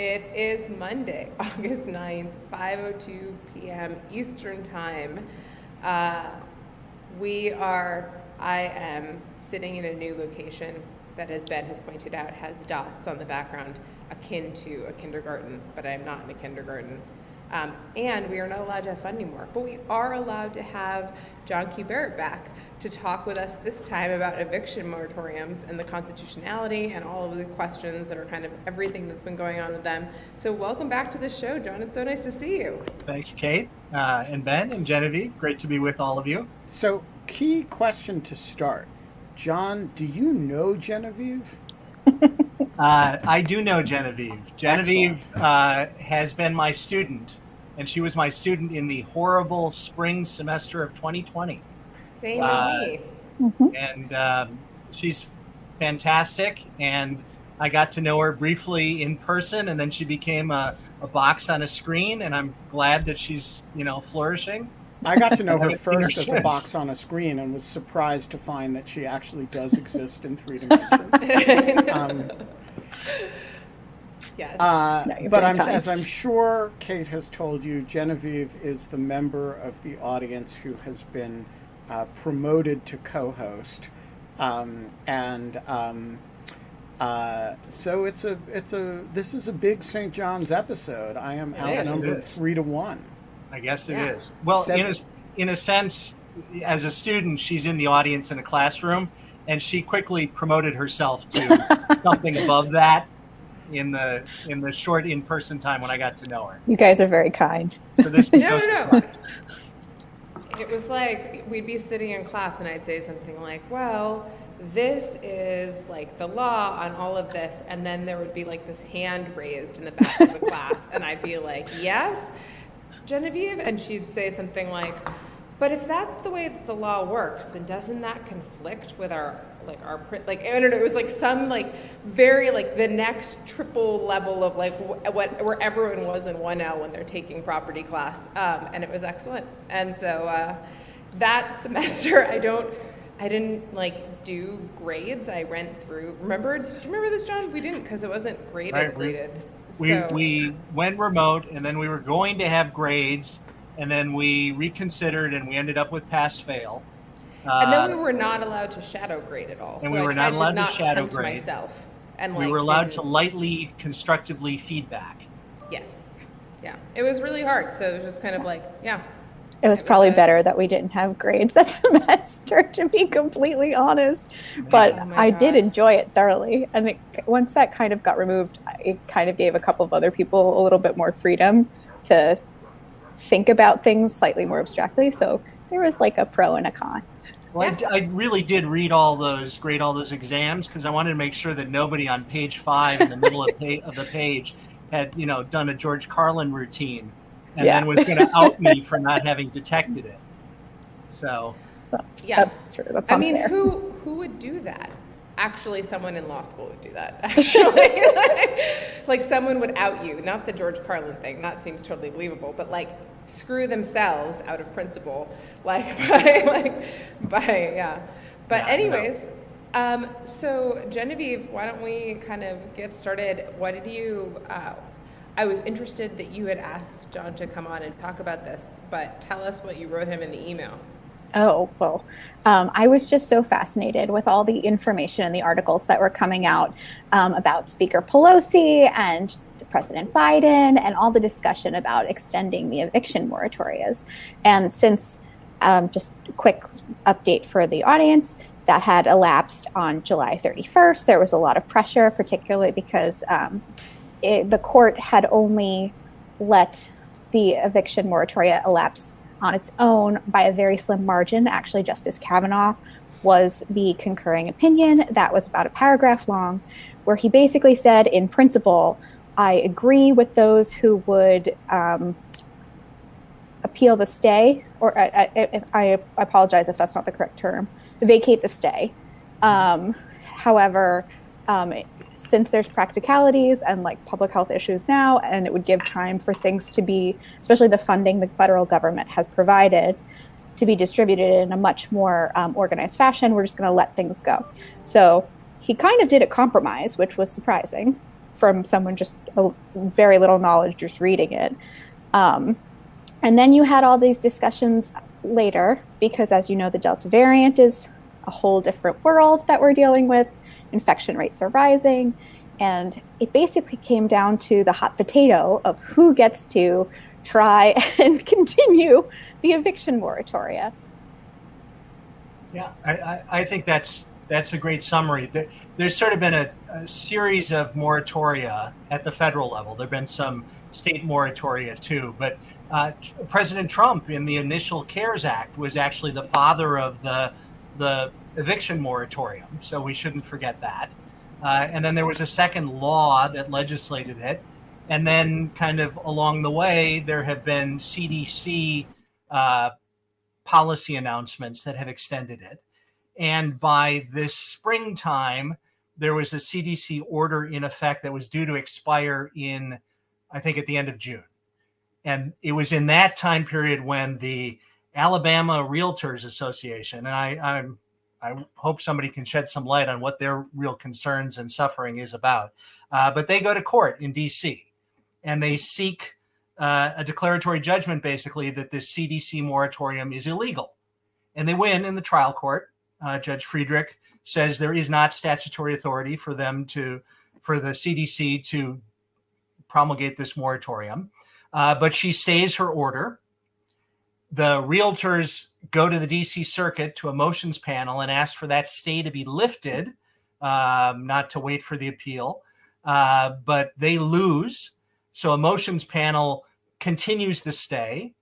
It is Monday, August 9th, 5:02 p.m. Eastern Time. Uh, we are I am sitting in a new location that as Ben has pointed out has dots on the background akin to a kindergarten, but I am not in a kindergarten. Um, and we are not allowed to have fun anymore. But we are allowed to have John Q. Barrett back to talk with us this time about eviction moratoriums and the constitutionality and all of the questions that are kind of everything that's been going on with them. So, welcome back to the show, John. It's so nice to see you. Thanks, Kate, uh, and Ben, and Genevieve. Great to be with all of you. So, key question to start John, do you know Genevieve? Uh, I do know Genevieve. Genevieve uh, has been my student, and she was my student in the horrible spring semester of 2020. Same Uh, as me. And um, she's fantastic. And I got to know her briefly in person, and then she became a, a box on a screen. And I'm glad that she's, you know, flourishing. I got to know her Haven't seen her first as a box on a screen and was surprised to find that she actually does exist in three dimensions. Um, yes. uh, No, but I'm, as I'm sure Kate has told you, Genevieve is the member of the audience who has been uh, promoted to co-host, um, and um, uh, so it's a it's a this is a big St. John's episode. I am It outnumbered three to one. I guess it is. Yeah. Well, in a, in a sense, as a student, she's in the audience in a classroom, and she quickly promoted herself to something above that in the in the short in person time when I got to know her. You guys are very kind. So this No, no, to no. It was like we'd be sitting in class and I'd say something like, well, this is like the law on all of this. And then there would be like this hand raised in the back of the class. And I'd be like, yes, Genevieve. And she'd say something like, but if that's the way that the law works, then doesn't that conflict with our like our like I don't know. It was like some like very like the next triple level of like wh- what where everyone was in one L when they're taking property class, um, and it was excellent. And so uh, that semester, I don't. I didn't like do grades. I went through. Remember? Do you remember this, John? We didn't because it wasn't graded. Right, we- graded. We we went remote, and then we were going to have grades, and then we reconsidered, and we ended up with pass fail. and then Uh, we were not allowed to shadow grade at all. And so we I were tried not allowed to to not shadow tempt grade. myself. And we like, were allowed to didn't- lightly constructively feedback. Yes. Yeah. It was really hard. So it was just kind of like, yeah. It was It was probably a- better that we didn't have grades that semester, to be completely honest. But Oh I did enjoy it thoroughly. And it, once that kind of got removed, it kind of gave a couple of other people a little bit more freedom to think about things slightly more abstractly. So there was like a pro and a con. Well, I, I really did read all those, grade all those exams because I wanted to make sure that nobody on page five in the middle of, pa- of the page had, you know, done a George Carlin routine and Yeah. then was going to out me for not having detected it. So, That's, Yeah. that's true. That's I mean, unfair. who who would do that? Actually, someone in law school would do that. Actually, like, like someone would out you. Not the George Carlin thing. That seems totally believable. But like screw themselves out of principle, like by like by yeah. But Yeah, no. anyways, um, so Genevieve, why don't we kind of get started? What did you? Uh, I was interested that you had asked John to come on and talk about this, but tell us what you wrote him in the email. Oh, well, um, I was just so fascinated with all the information and the articles that were coming out um, about Speaker Pelosi and President Biden and all the discussion about extending the eviction moratorias. And since, um, just a quick update for the audience, that had elapsed on July 31st, there was a lot of pressure, particularly because um, it, the court had only let the eviction moratoria elapse on its own by a very slim margin. Actually, Justice Kavanaugh was the concurring opinion that was about a paragraph long, where he basically said, in principle, I agree with those who would um, appeal the stay, or I, I, I, apologize if that's not the correct term, vacate the stay. Um, however, um, since there's practicalities and like public health issues now, and it would give time for things to be, especially the funding the federal government has provided, to be distributed in a much more um, organized fashion. We're just going to let things go. So he kind of did a compromise, which was surprising from someone just a, very little knowledge just reading it. Um, and then you had all these discussions later because, as you know, the Delta variant is a whole different world that we're dealing with. Infection rates are rising. And it basically came down to the hot potato of who gets to try and continue the eviction moratoria. Yeah, I, I, think that's that's a great summary. There's sort of been a, a, series of moratoria at the federal level. There've been some state moratoria too, but uh, President Trump in the initial CARES Act was actually the father of the the eviction moratorium. So we shouldn't forget that. Uh, and then there was a second law that legislated it, and then, kind of along the way, there have been CDC uh, policy announcements that have extended it. And by this springtime, there was a CDC order in effect that was due to expire in, I think, at the end of June. And it was in that time period when the Alabama Realtors Association, and I, I'm I hope somebody can shed some light on what their real concerns and suffering is about. Uh, but they go to court in D.C and they seek uh, a declaratory judgment basically that this CDC moratorium is illegal. And they win in the trial court. Uh, Judge Friedrich says there is not statutory authority for them to, for the CDC to promulgate this moratorium. Uh, but she stays her order. The realtors go to the DC circuit to a motions panel and ask for that stay to be lifted, um, not to wait for the appeal. Uh, but they lose so a motions panel continues the stay,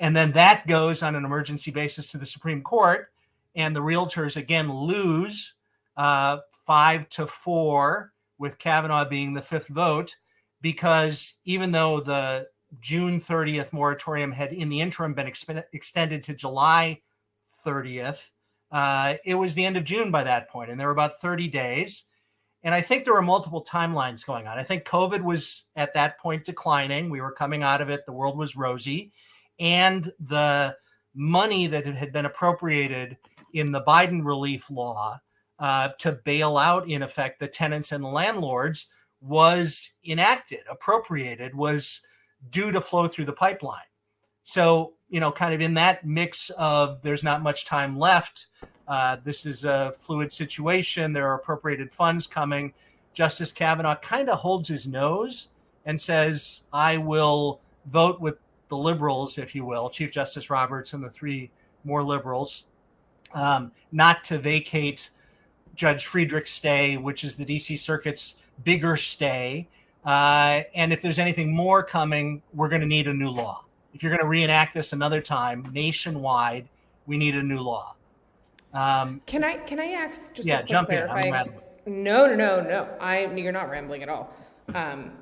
and then that goes on an emergency basis to the Supreme Court, and the realtors again lose uh, five to four, with Kavanaugh being the fifth vote, because even though the June 30th moratorium had in the interim been extended to July 30th, uh, it was the end of June by that point, and there were about 30 days. And I think there were multiple timelines going on. I think COVID was at that point declining. We were coming out of it. The world was rosy. And the money that had been appropriated in the Biden relief law uh, to bail out, in effect, the tenants and the landlords was enacted, appropriated, was due to flow through the pipeline. So, you know, kind of in that mix of there's not much time left uh, this is a fluid situation. There are appropriated funds coming. Justice Kavanaugh kind of holds his nose and says, I will vote with the liberals, if you will, Chief Justice Roberts and the three more liberals, um, not to vacate Judge Friedrich's stay, which is the DC Circuit's bigger stay. Uh, and if there's anything more coming, we're going to need a new law. If you're going to reenact this another time nationwide, we need a new law. Um, can I can I ask just yeah, quick clarifying? No, no, no, no. I you're not rambling at all. Um,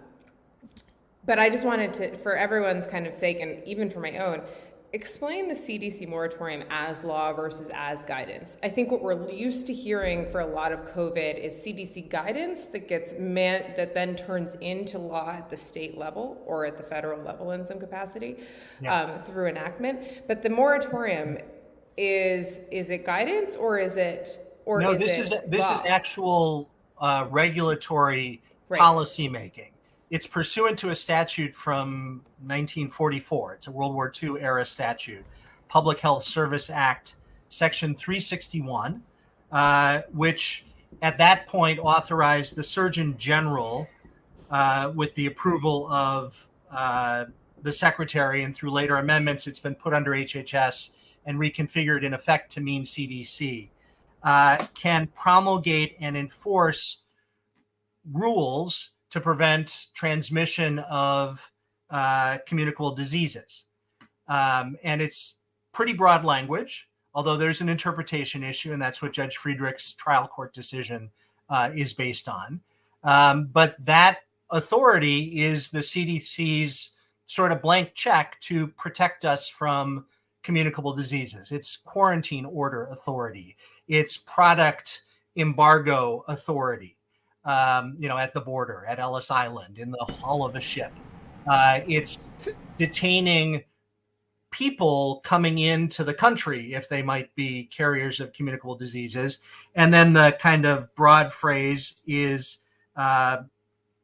but I just wanted to, for everyone's kind of sake, and even for my own, explain the CDC moratorium as law versus as guidance. I think what we're used to hearing for a lot of COVID is CDC guidance that gets man that then turns into law at the state level or at the federal level in some capacity yeah. um, through enactment. But the moratorium is is it guidance or is it or no? Is this is this law? is actual uh, regulatory right. policy making. It's pursuant to a statute from 1944. It's a World War II era statute, Public Health Service Act, Section 361, uh, which at that point authorized the Surgeon General, uh, with the approval of uh, the Secretary, and through later amendments, it's been put under HHS and reconfigured in effect to mean CDC, uh, can promulgate and enforce rules to prevent transmission of uh, communicable diseases. Um, and it's pretty broad language, although there's an interpretation issue, and that's what Judge Friedrich's trial court decision uh, is based on. Um, but that authority is the CDC's sort of blank check to protect us from communicable diseases. It's quarantine order authority. It's product embargo authority. Um, you know, at the border, at Ellis Island, in the hull of a ship. Uh, it's detaining people coming into the country if they might be carriers of communicable diseases. And then the kind of broad phrase is, uh,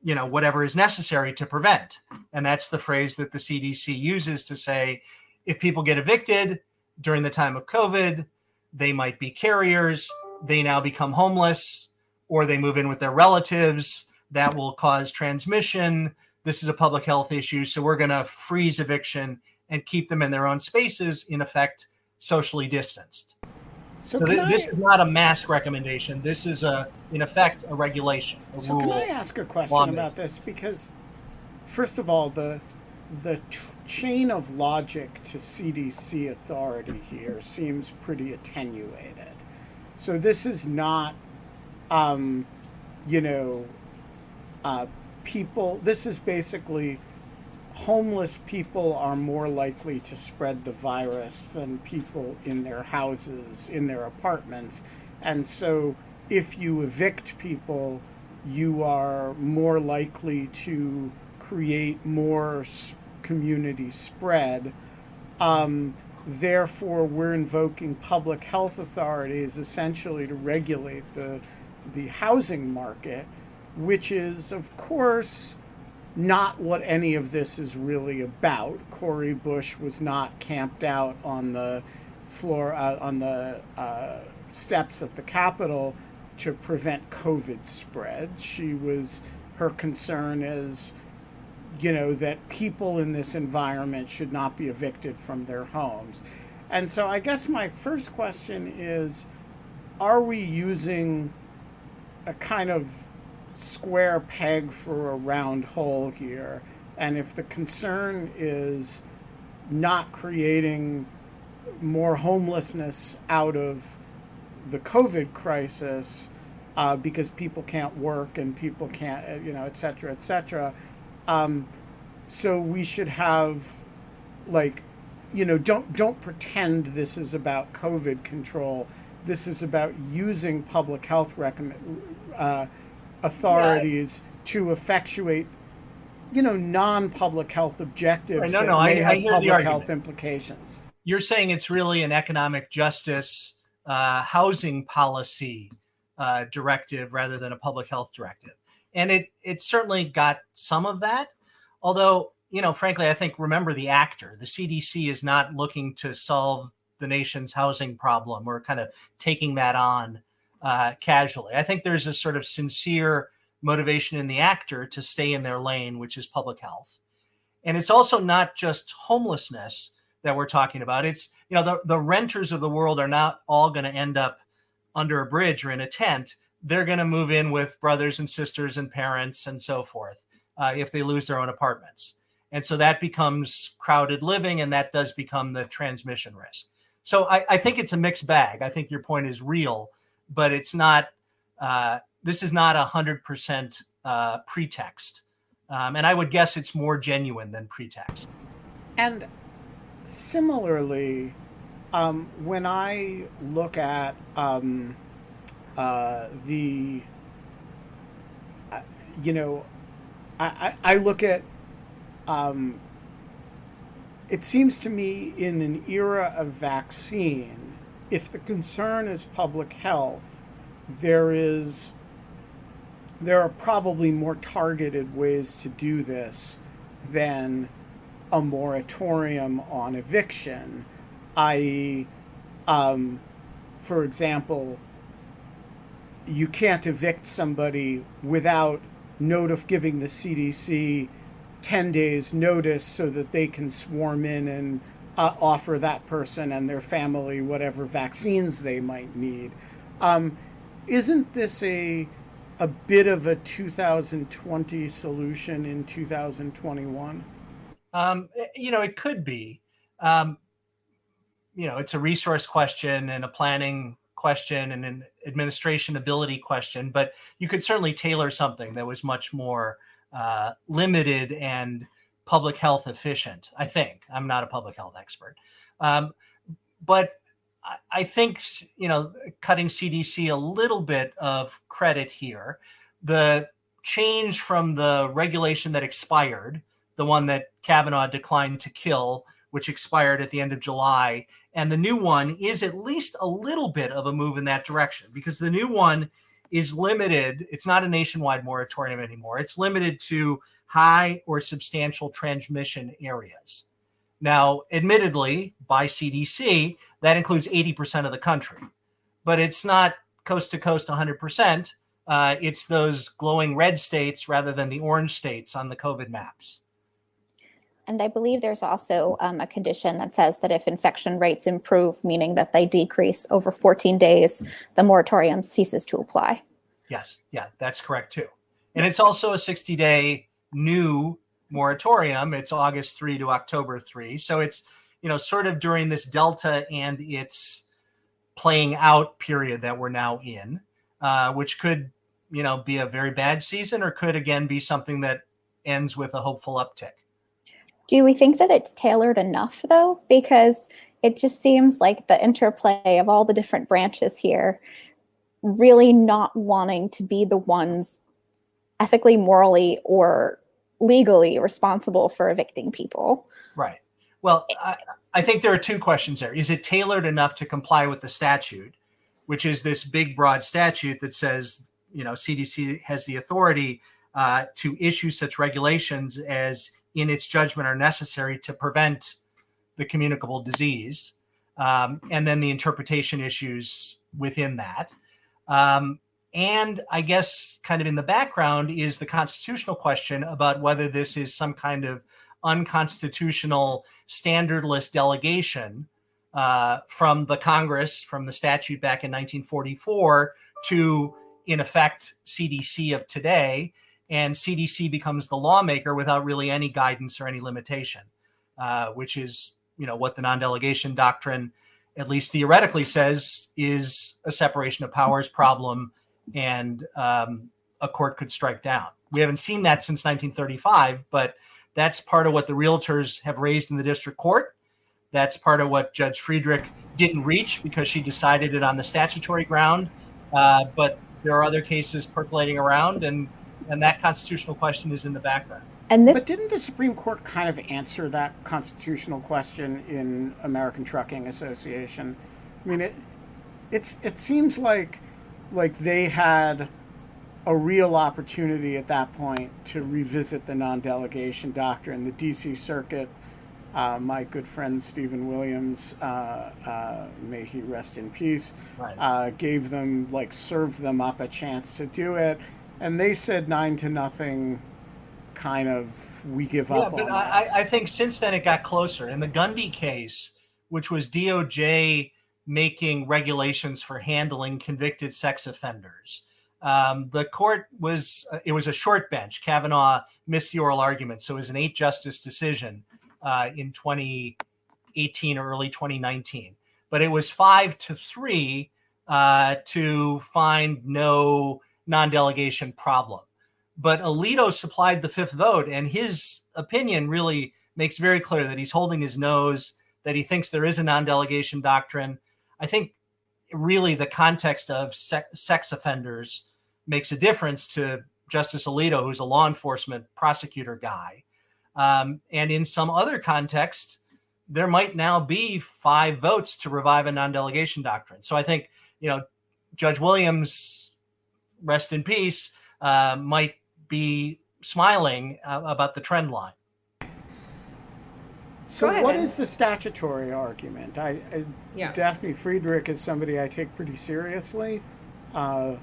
you know, whatever is necessary to prevent. And that's the phrase that the CDC uses to say if people get evicted during the time of COVID, they might be carriers, they now become homeless, or they move in with their relatives. That will cause transmission. This is a public health issue. So we're going to freeze eviction and keep them in their own spaces, in effect, socially distanced. So, so th- I, this is not a mask recommendation. This is a, in effect, a regulation. A so can I ask a question about this? Because, first of all, the the tr- chain of logic to CDC authority here seems pretty attenuated. So this is not, um, you know, uh, people. This is basically homeless people are more likely to spread the virus than people in their houses, in their apartments. And so if you evict people, you are more likely to create more community spread. Um, therefore, we're invoking public health authorities essentially to regulate the, the housing market, which is, of course, not what any of this is really about. Cori Bush was not camped out on the floor uh, on the uh, steps of the Capitol to prevent COVID spread. She was her concern is, you know, that people in this environment should not be evicted from their homes. And so I guess my first question is are we using a kind of square peg for a round hole here. And if the concern is not creating more homelessness out of the COVID crisis uh, because people can't work and people can't, uh, you know, et cetera, et cetera. Um, so we should have, like, you know, don't don't pretend this is about COVID control. This is about using public health recommend. Uh, authorities yeah. to effectuate you know non-public health objectives right, no, that no, may I, have I public health implications you're saying it's really an economic justice uh, housing policy uh, directive rather than a public health directive and it it certainly got some of that although you know frankly i think remember the actor the cdc is not looking to solve the nation's housing problem or kind of taking that on uh, casually. I think there's a sort of sincere motivation in the actor to stay in their lane, which is public health. And it's also not just homelessness that we're talking about. It's, you know, the, the renters of the world are not all going to end up under a bridge or in a tent. They're going to move in with brothers and sisters and parents and so forth uh, if they lose their own apartments. And so that becomes crowded living and that does become the transmission risk. So I, I think it's a mixed bag. I think your point is real but it's not. Uh, this is not a hundred percent uh, pretext, um, and I would guess it's more genuine than pretext. And similarly, um, when I look at um, uh, the, uh, you know, I, I, I look at um, it seems to me in an era of vaccine if the concern is public health, there is there are probably more targeted ways to do this than a moratorium on eviction, i.e., um, for example, you can't evict somebody without notif- giving the CDC 10 days notice so that they can swarm in and uh, offer that person and their family whatever vaccines they might need. Um, isn't this a a bit of a 2020 solution in 2021? Um, you know, it could be. Um, you know, it's a resource question and a planning question and an administration ability question, but you could certainly tailor something that was much more uh, limited and public health efficient. I think I'm not a public health expert, um, but I, I think you know cutting CDC a little bit of credit here. The change from the regulation that expired, the one that Kavanaugh declined to kill, which expired at the end of July, and the new one is at least a little bit of a move in that direction because the new one is limited. It's not a nationwide moratorium anymore. It's limited to high or substantial transmission areas. Now, admittedly, by CDC, that includes 80% of the country, but it's not coast to coast 100%. Uh, it's those glowing red states rather than the orange states on the COVID maps. And I believe there's also um, a condition that says that if infection rates improve, meaning that they decrease over 14 days, the moratorium ceases to apply. Yes, yeah, that's correct too. And it's also a 60 day new moratorium. It's August 3 to October 3. So it's, you know, sort of during this Delta and its playing out period that we're now in, uh, which could, you know, be a very bad season or could again be something that ends with a hopeful uptick. Do we think that it's tailored enough though? Because it just seems like the interplay of all the different branches here really not wanting to be the ones ethically, morally, or legally responsible for evicting people. Right. Well, I, I, think there are two questions there. Is it tailored enough to comply with the statute, which is this big, broad statute that says, you know, CDC has the authority uh, to issue such regulations as, in its judgment, are necessary to prevent the communicable disease, um, and then the interpretation issues within that. Um, and I guess, kind of in the background, is the constitutional question about whether this is some kind of unconstitutional, standardless delegation uh, from the Congress, from the statute back in 1944 to, in effect, CDC of today. And CDC becomes the lawmaker without really any guidance or any limitation, uh, which is, you know, what the non-delegation doctrine, at least theoretically, says is a separation of powers problem and um, a court could strike down. We haven't seen that since 1935, but that's part of what the realtors have raised in the district court. That's part of what Judge Friedrich didn't reach because she decided it on the statutory ground. Uh, but there are other cases percolating around, and and that constitutional question is in the background. And this- but didn't the Supreme Court kind of answer that constitutional question in American Trucking Association? I mean, it it's it seems like like they had a real opportunity at that point to revisit the non-delegation doctrine. The D.C. Circuit, uh, my good friend Stephen Williams, uh, uh, may he rest in peace, right. Uh, gave them like served them up a chance to do it, and they said nine to nothing. Kind of, we give yeah, up but I, I think since then it got closer. In the Gundy case, which was DOJ making regulations for handling convicted sex offenders. Um, the court was uh, it was a short bench. Kavanaugh missed the oral argument, so it was an eight justice decision uh, in 2018 or early 2019. But it was five to three uh, to find no non-delegation problem. But Alito supplied the fifth vote, and his opinion really makes very clear that he's holding his nose, that he thinks there is a non-delegation doctrine, I think really the context of sex offenders makes a difference to Justice Alito, who's a law enforcement prosecutor guy. Um, and in some other context, there might now be five votes to revive a non delegation doctrine. So I think, you know, Judge Williams, rest in peace, uh, might be smiling uh, about the trend line. So, what is the statutory argument? I, I yeah. Dabney Friedrich is somebody I take pretty seriously. Uh,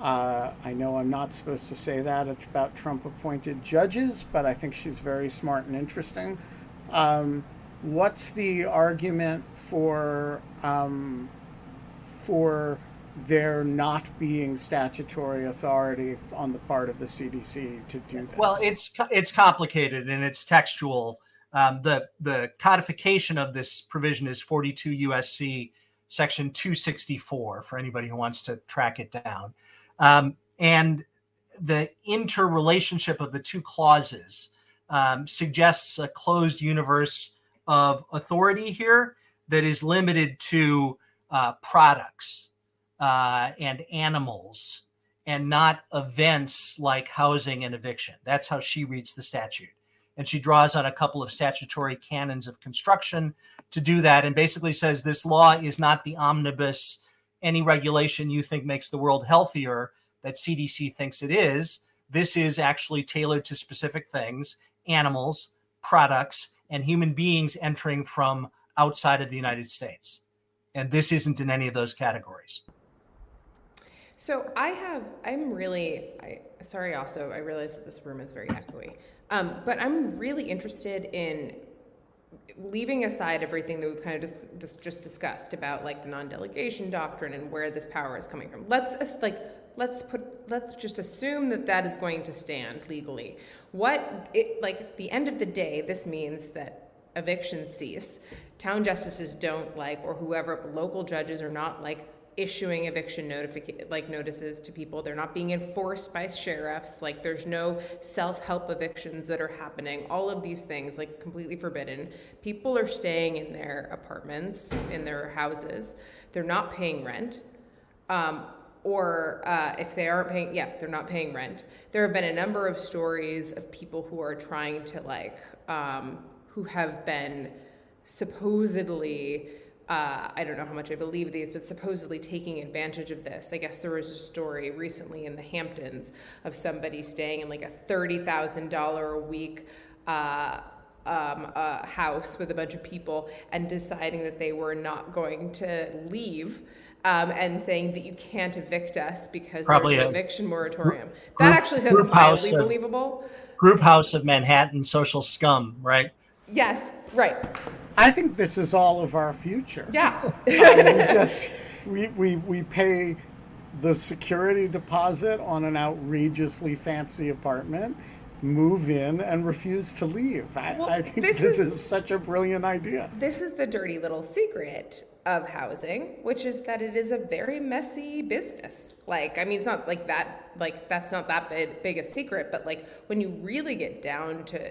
uh, I know I'm not supposed to say that about Trump appointed judges, but I think she's very smart and interesting. Um, what's the argument for um, for there not being statutory authority on the part of the CDC to do this? Well, it's it's complicated and it's textual. Um, the the codification of this provision is 42 USC section 264 for anybody who wants to track it down. Um, and the interrelationship of the two clauses um, suggests a closed universe of authority here that is limited to uh, products uh, and animals and not events like housing and eviction. That's how she reads the statute. And she draws on a couple of statutory canons of construction to do that and basically says this law is not the omnibus, any regulation you think makes the world healthier that CDC thinks it is. This is actually tailored to specific things animals, products, and human beings entering from outside of the United States. And this isn't in any of those categories. So I have, I'm really, I, sorry also, I realize that this room is very echoey, um, but I'm really interested in leaving aside everything that we've kind of just, just, just discussed about like the non-delegation doctrine and where this power is coming from. Let's like let's put let's just assume that that is going to stand legally. What it like the end of the day, this means that evictions cease. Town justices don't like, or whoever local judges are not like issuing eviction notific- like notices to people. They're not being enforced by sheriffs. Like there's no self-help evictions that are happening. All of these things like completely forbidden. People are staying in their apartments, in their houses. They're not paying rent. Um, or uh, if they aren't paying, yeah, they're not paying rent. There have been a number of stories of people who are trying to like, um, who have been supposedly uh, I don't know how much I believe these, but supposedly taking advantage of this. I guess there was a story recently in the Hamptons of somebody staying in like a $30,000 a week uh, um, a house with a bunch of people and deciding that they were not going to leave. Um, and saying that you can't evict us because Probably there's an eviction moratorium. Group, that actually sounds mildly of, believable. Group House of Manhattan social scum, right? Yes, right. I think this is all of our future. Yeah. um, we just we, we we pay the security deposit on an outrageously fancy apartment, move in and refuse to leave. I, well, I think this, this is, is, such a brilliant idea. This is the dirty little secret of housing, which is that it is a very messy business. Like, I mean, it's not like that, like, that's not that big, big a secret, but like when you really get down to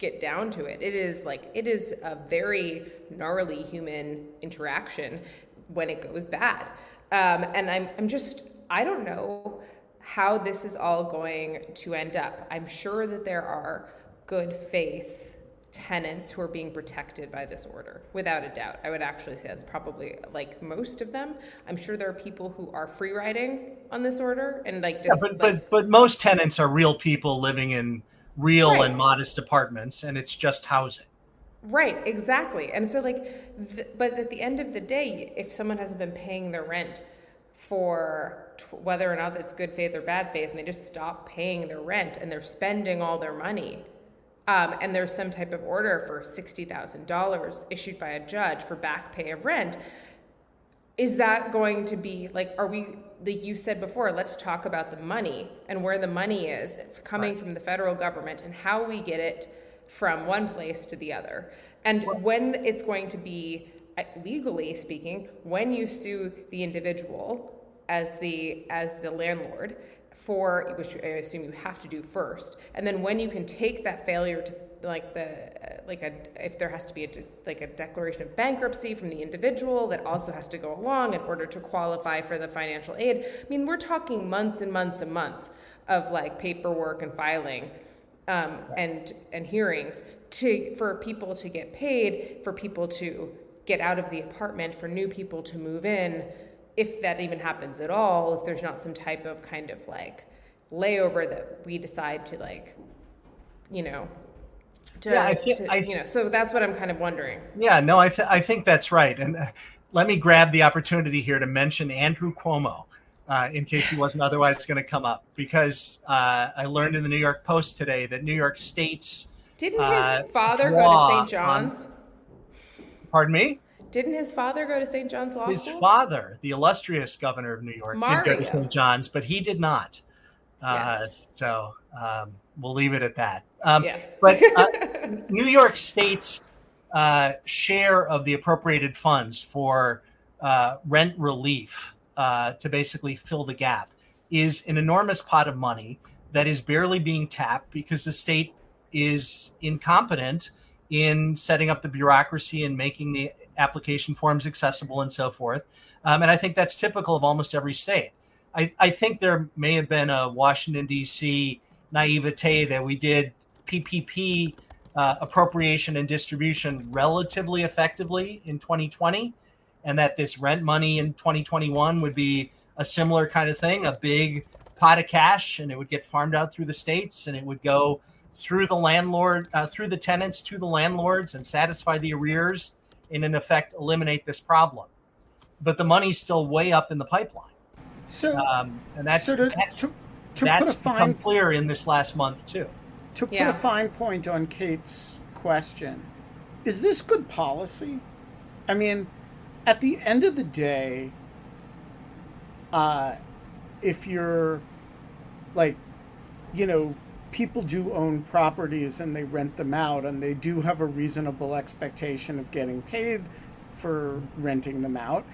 get down to it. It is like it is a very gnarly human interaction when it goes bad. Um, and I'm I'm just I don't know how this is all going to end up. I'm sure that there are good faith tenants who are being protected by this order without a doubt i would actually say that's probably like most of them i'm sure there are people who are free riding on this order and like just yeah, but, like, but but most tenants are real people living in real right. and modest apartments and it's just housing right exactly and so like th- but at the end of the day if someone hasn't been paying their rent for t- whether or not it's good faith or bad faith and they just stop paying their rent and they're spending all their money um, and there's some type of order for $60000 issued by a judge for back pay of rent is that going to be like are we like you said before let's talk about the money and where the money is coming right. from the federal government and how we get it from one place to the other and when it's going to be uh, legally speaking when you sue the individual as the as the landlord for which i assume you have to do first and then when you can take that failure to like the like a if there has to be a like a declaration of bankruptcy from the individual that also has to go along in order to qualify for the financial aid. I mean, we're talking months and months and months of like paperwork and filing um, and and hearings to for people to get paid, for people to get out of the apartment, for new people to move in, if that even happens at all. If there's not some type of kind of like layover that we decide to like you know to, yeah, I think, to, I, you know, so that's what I'm kind of wondering. Yeah, no, I, th- I think that's right. And uh, let me grab the opportunity here to mention Andrew Cuomo. Uh, in case he wasn't otherwise going to come up, because uh, I learned in the New York Post today that New York State's didn't his uh, father go to St. John's? On, pardon me. Didn't his father go to St. John's Law his School? Father, the illustrious governor of New York, Mario. did go to St. John's, but he did not. Uh, yes. So um, we'll leave it at that. Um, yes. but uh, New York State's uh, share of the appropriated funds for uh, rent relief uh, to basically fill the gap is an enormous pot of money that is barely being tapped because the state is incompetent in setting up the bureaucracy and making the application forms accessible and so forth. Um, and I think that's typical of almost every state. I, I think there may have been a Washington, D.C. naivete that we did PPP uh, appropriation and distribution relatively effectively in 2020, and that this rent money in 2021 would be a similar kind of thing, a big pot of cash, and it would get farmed out through the states, and it would go through the landlord, uh, through the tenants to the landlords, and satisfy the arrears, and in effect eliminate this problem. But the money's still way up in the pipeline. So, um, and that's so to, that's, to, to that's put a become fine clear in this last month too. to put Yeah. a fine point on Kate's question, is this good policy? I mean, at the end of the day, uh, if you're like, you know, people do own properties and they rent them out and they do have a reasonable expectation of getting paid for renting them out.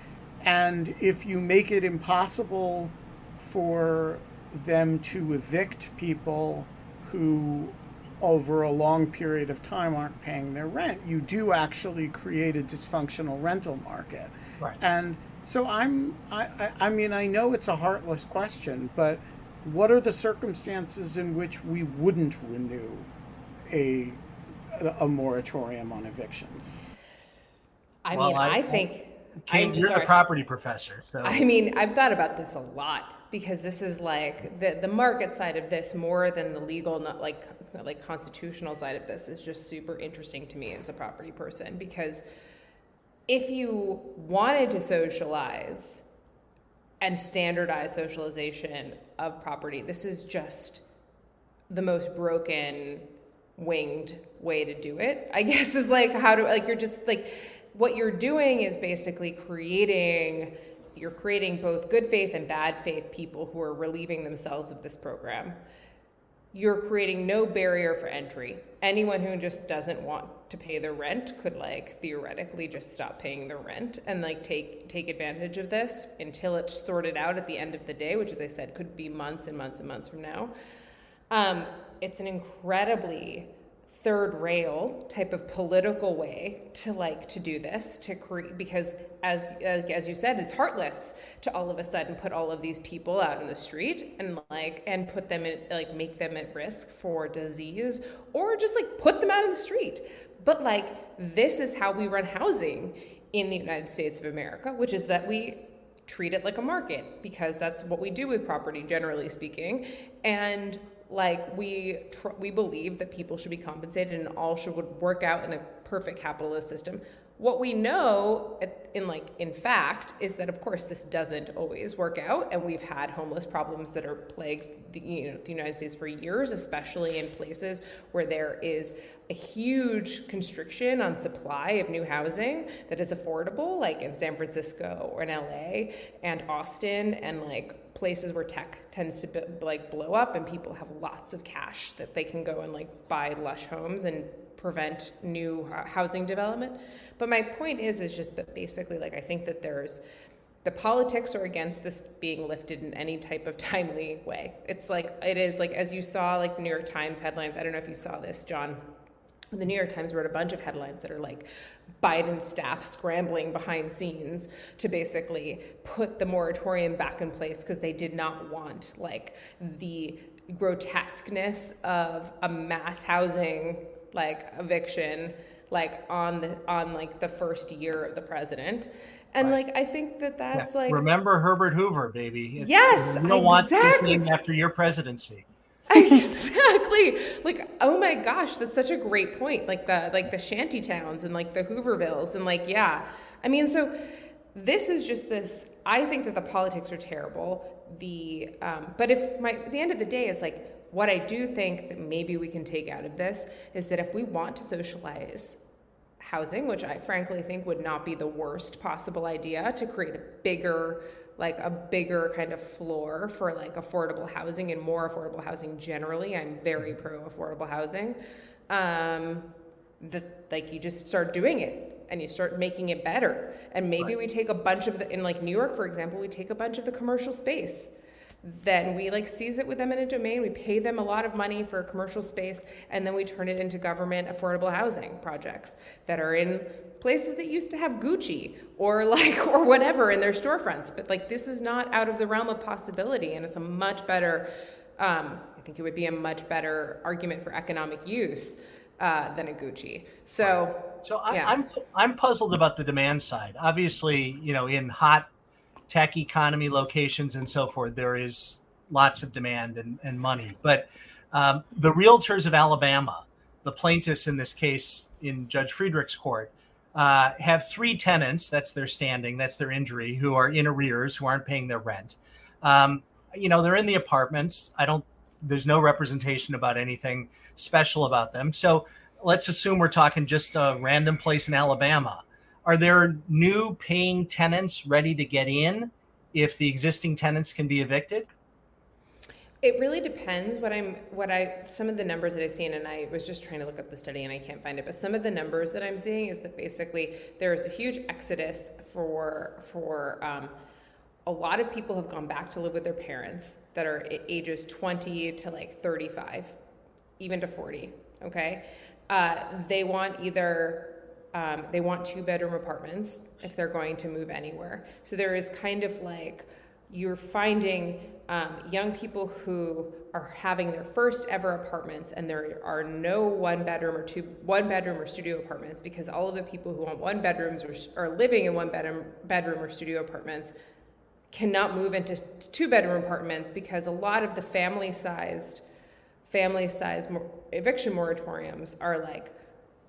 And if you make it impossible for them to evict people who over a long period of time aren't paying their rent, you do actually create a dysfunctional rental market. Right. And so I'm, I, I, I mean, I know it's a heartless question, but what are the circumstances in which we wouldn't renew a, a moratorium on evictions? I Well, mean, I- I, think. Kate, I'm you're sorry. the property professor, so I mean, I've thought about this a lot because this is like the the market side of this more than the legal, not like like constitutional side of this is just super interesting to me as a property person because if you wanted to socialize and standardize socialization of property, this is just the most broken winged way to do it i guess is like how to like you're just like what you're doing is basically creating you're creating both good faith and bad faith people who are relieving themselves of this program. You're creating no barrier for entry. Anyone who just doesn't want to pay their rent could like theoretically just stop paying their rent and like take take advantage of this until it's sorted out at the end of the day which as i said could be months and months and months from now. Um, it's an incredibly third rail type of political way to like to do this to create because as as you said it's heartless to all of a sudden put all of these people out in the street and like and put them in like make them at risk for disease or just like put them out in the street. But like this is how we run housing in the United States of America which is that we treat it like a market because that's what we do with property generally speaking. And like we tr- we believe that people should be compensated and all should work out in a perfect capitalist system. What we know in like in fact is that of course this doesn't always work out and we've had homeless problems that are plagued the, you know, the united states for years especially in places where there is a huge constriction on supply of new housing that is affordable like in san francisco or in la and austin and like places where tech tends to like blow up and people have lots of cash that they can go and like buy lush homes and prevent new housing development. But my point is is just that basically like i think that there's the politics are against this being lifted in any type of timely way. It's like it is like as you saw like the new york times headlines i don't know if you saw this john the New York Times wrote a bunch of headlines that are like Biden staff scrambling behind scenes to basically put the moratorium back in place because they did not want like the grotesqueness of a mass housing like eviction like on the on like the first year of the president. And Right. like I think that that's Yeah. like remember Herbert Hoover, baby. It's- Yes, we don't want this exactly. after your presidency. exactly. Like oh my gosh that's such a great point like the like the shanty towns and like the hoovervilles and like yeah. I mean so this is just this i think that the politics are terrible. The um, but if my the end of the day is like what i do think that maybe we can take out of this is that if we want to socialize housing, which I frankly think would not be the worst possible idea to create a bigger, like a bigger kind of floor for like affordable housing and more affordable housing generally. I'm very pro affordable housing. Um, the, like you just start doing it and you start making it better. And maybe we take a bunch of the, in like New York, for example, we take a bunch of the commercial space then we like seize it with eminent domain. We pay them a lot of money for commercial space, and then we turn it into government affordable housing projects that are in places that used to have Gucci or like or whatever in their storefronts. But like this is not out of the realm of possibility, and it's a much better. Um, I think it would be a much better argument for economic use uh, than a Gucci. So, so I, yeah. I'm I'm puzzled about the demand side. Obviously, you know, in hot tech economy locations and so forth, there is lots of demand and, and money. But um, the realtors of Alabama, the plaintiffs in this case in Judge Friedrich's court, uh, have three tenants. That's their standing. That's their injury. Who are in arrears, who aren't paying their rent. Um, you know, they're in the apartments. I don't. There's no representation about anything special about them. So let's assume we're talking just a random place in Alabama. Are there new paying tenants ready to get in if the existing tenants can be evicted? It really depends. What I'm, what I, some of the numbers that I've seen, and I was just trying to look up the study and I can't find it, but some of the numbers that I'm seeing is that basically there is a huge exodus for for um, a lot of people have gone back to live with their parents that are ages 20 to like 35, even to 40. Okay, uh, they want either um, they want two bedroom apartments if they're going to move anywhere. So there is kind of like you're finding um, young people who are having their first ever apartments and there are no one bedroom or two one bedroom or studio apartments because all of the people who want one bedrooms or are living in one bedroom bedroom or studio apartments cannot move into two bedroom apartments because a lot of the family sized family sized eviction moratoriums are like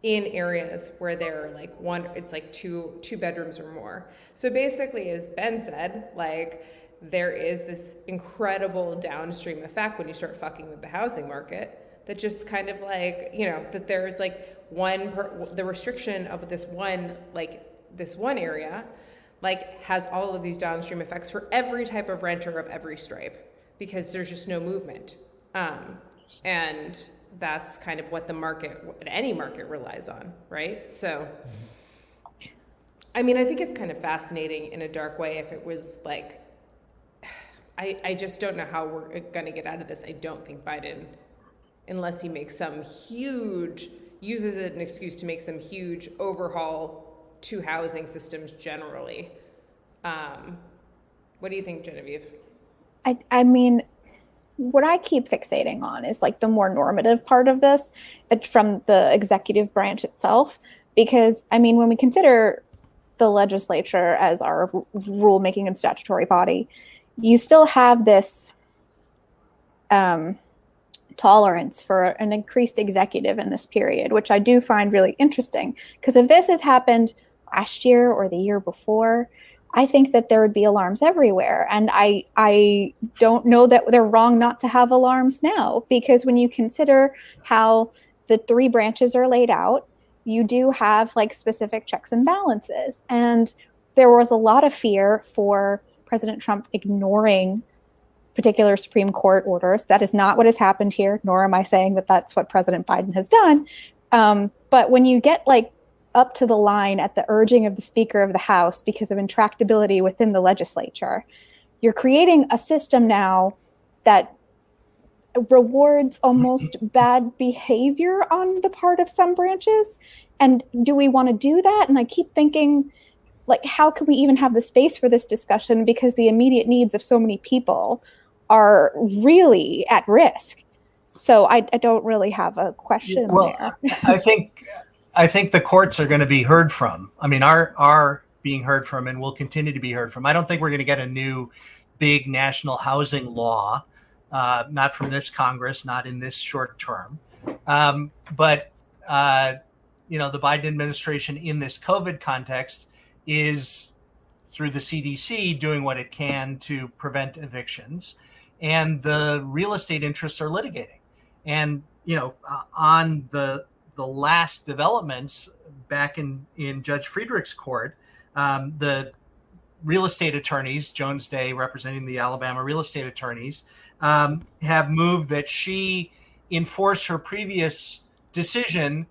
in areas where there are like one it's like two two bedrooms or more. So basically as ben said like there is this incredible downstream effect when you start fucking with the housing market that just kind of like you know that there's like one per, the restriction of this one like this one area like has all of these downstream effects for every type of renter of every stripe because there's just no movement um, and that's kind of what the market, what any market relies on, right? So, I mean, I think it's kind of fascinating in a dark way if it was like, I, I just don't know how we're going to get out of this. I don't think Biden, unless he makes some huge, uses it an excuse to make some huge overhaul to housing systems generally. Um, what do you think, Genevieve? I, I mean, what I keep fixating on is like the more normative part of this from the executive branch itself. Because, I mean, when we consider the legislature as our rulemaking and statutory body, you still have this um, tolerance for an increased executive in this period, which I do find really interesting. Because if this has happened last year or the year before, I think that there would be alarms everywhere. And I I don't know that they're wrong not to have alarms now because when you consider how the three branches are laid out, you do have like specific checks and balances. And there was a lot of fear for President Trump ignoring particular Supreme Court orders. That is not what has happened here, nor am I saying that that's what President Biden has done. Um, but when you get like up to the line at the urging of the Speaker of the House because of intractability within the legislature. You're creating a system now that rewards almost bad behavior on the part of some branches. And do we want to do that? And I keep thinking, like, how can we even have the space for this discussion because the immediate needs of so many people are really at risk? So I, I don't really have a question well, there. I think I think the courts are going to be heard from. I mean, are are being heard from and will continue to be heard from. I don't think we're going to get a new big national housing law, uh, not from this Congress, not in this short term. Um, but uh, you know, the Biden administration in this COVID context is through the CDC doing what it can to prevent evictions, and the real estate interests are litigating. And you know, uh, on the the last developments back in in Judge Friedrich's court, um, the real estate attorneys, Jones Day representing the Alabama real estate attorneys, um, have moved that she enforce her previous decision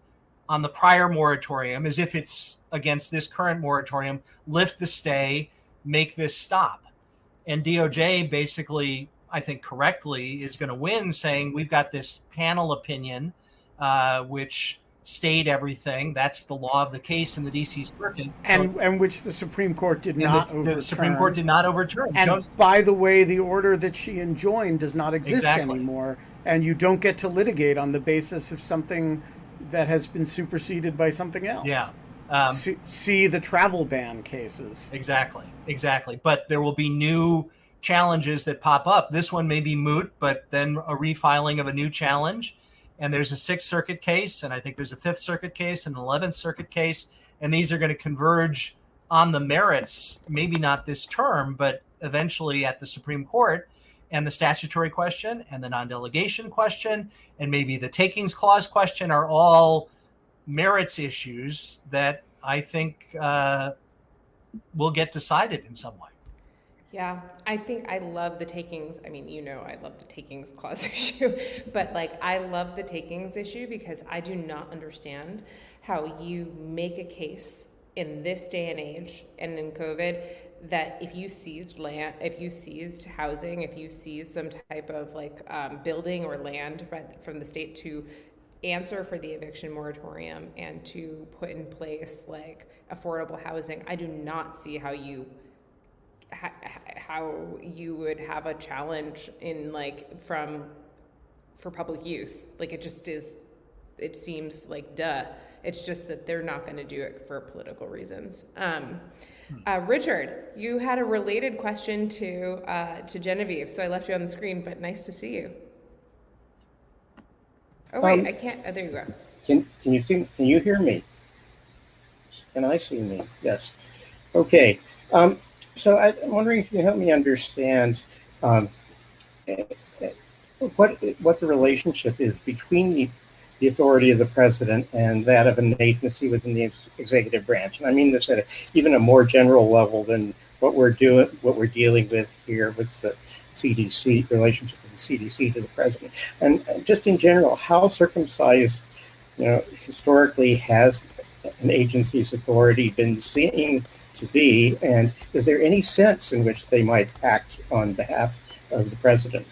on the prior moratorium as if it's against this current moratorium, lift the stay, make this stop. And DOJ basically, I think correctly, is going to win, saying we've got this panel opinion, uh, which stayed everything. That's the law of the case in the D.C. Circuit, and so, and which the Supreme Court did not the, overturn. The Supreme Court did not overturn. And by the way, the order that she enjoined does not exist exactly. anymore, and you don't get to litigate on the basis of something that has been superseded by something else. Yeah. Um, see, see the travel ban cases. Exactly, exactly. But there will be new challenges that pop up. This one may be moot, but then a refiling of a new challenge and there's a Sixth Circuit case, and I think there's a Fifth Circuit case and an Eleventh Circuit case, and these are going to converge on the merits, maybe not this term, but eventually at the Supreme Court. And the statutory question and the non delegation question and maybe the takings clause question are all merits issues that I think uh, will get decided in some way. Yeah, I think I love the takings. I mean, you know, I love the takings clause issue, but like, I love the takings issue because I do not understand how you make a case in this day and age and in COVID that if you seized land, if you seized housing, if you seized some type of like um, building or land from the state to answer for the eviction moratorium and to put in place like affordable housing, I do not see how you how you would have a challenge in like from for public use. Like it just is. It seems like duh. It's just that they're not going to do it for political reasons. Um. Uh, Richard, you had a related question to uh, to Genevieve, so I left you on the screen. But nice to see you. Oh wait, um, I can't. Oh, there you go. Can Can you see? Can you hear me? Can I see me? Yes. Okay. Um, so I, am wondering if you can help me understand um, what what the relationship is between the, the authority of the president and that of an agency within the executive branch. And I mean this at a, even a more general level than what we're doing, what we're dealing with here with the CDC relationship of the CDC to the president. And just in general, how circumcised, you know, historically has an agency's authority been seen to be? And is there any sense in which they might act on behalf of the president?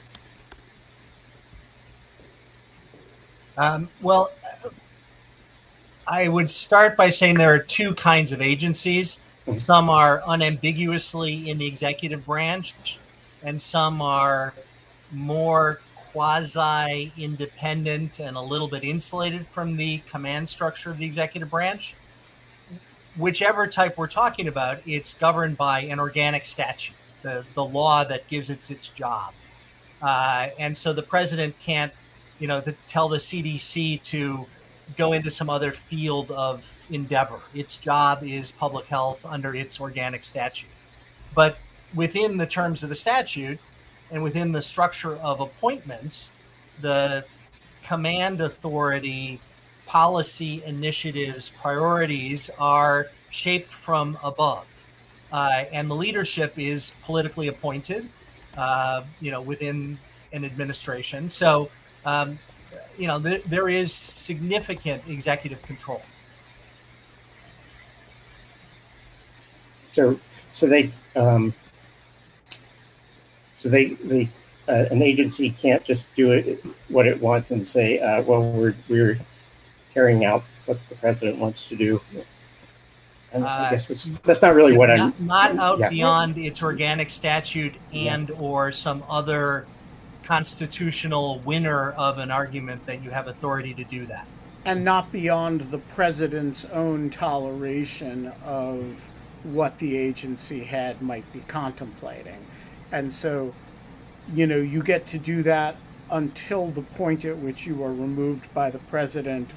Um, well, I would start by saying there are two kinds of agencies. Mm-hmm. Some are unambiguously in the executive branch, and some are more quasi independent and a little bit insulated from the command structure of the executive branch whichever type we're talking about, it's governed by an organic statute, the, the law that gives it its job. Uh, and so the president can't, you know, the, tell the CDC to go into some other field of endeavor. Its job is public health under its organic statute. But within the terms of the statute and within the structure of appointments, the command authority policy initiatives, priorities are shaped from above. Uh, and the leadership is politically appointed, uh, you know, within an administration. So, um, you know, th- there is significant executive control. So, so they, um, so they, they, uh, an agency can't just do it what it wants and say, uh, well, we're we're carrying out what the president wants to do. And I uh, guess that's not really what not, I'm. Not out yeah. beyond its organic statute and yeah. or some other constitutional winner of an argument that you have authority to do that. And not beyond the president's own toleration of what the agency had might be contemplating. And so, you know, you get to do that until the point at which you are removed by the president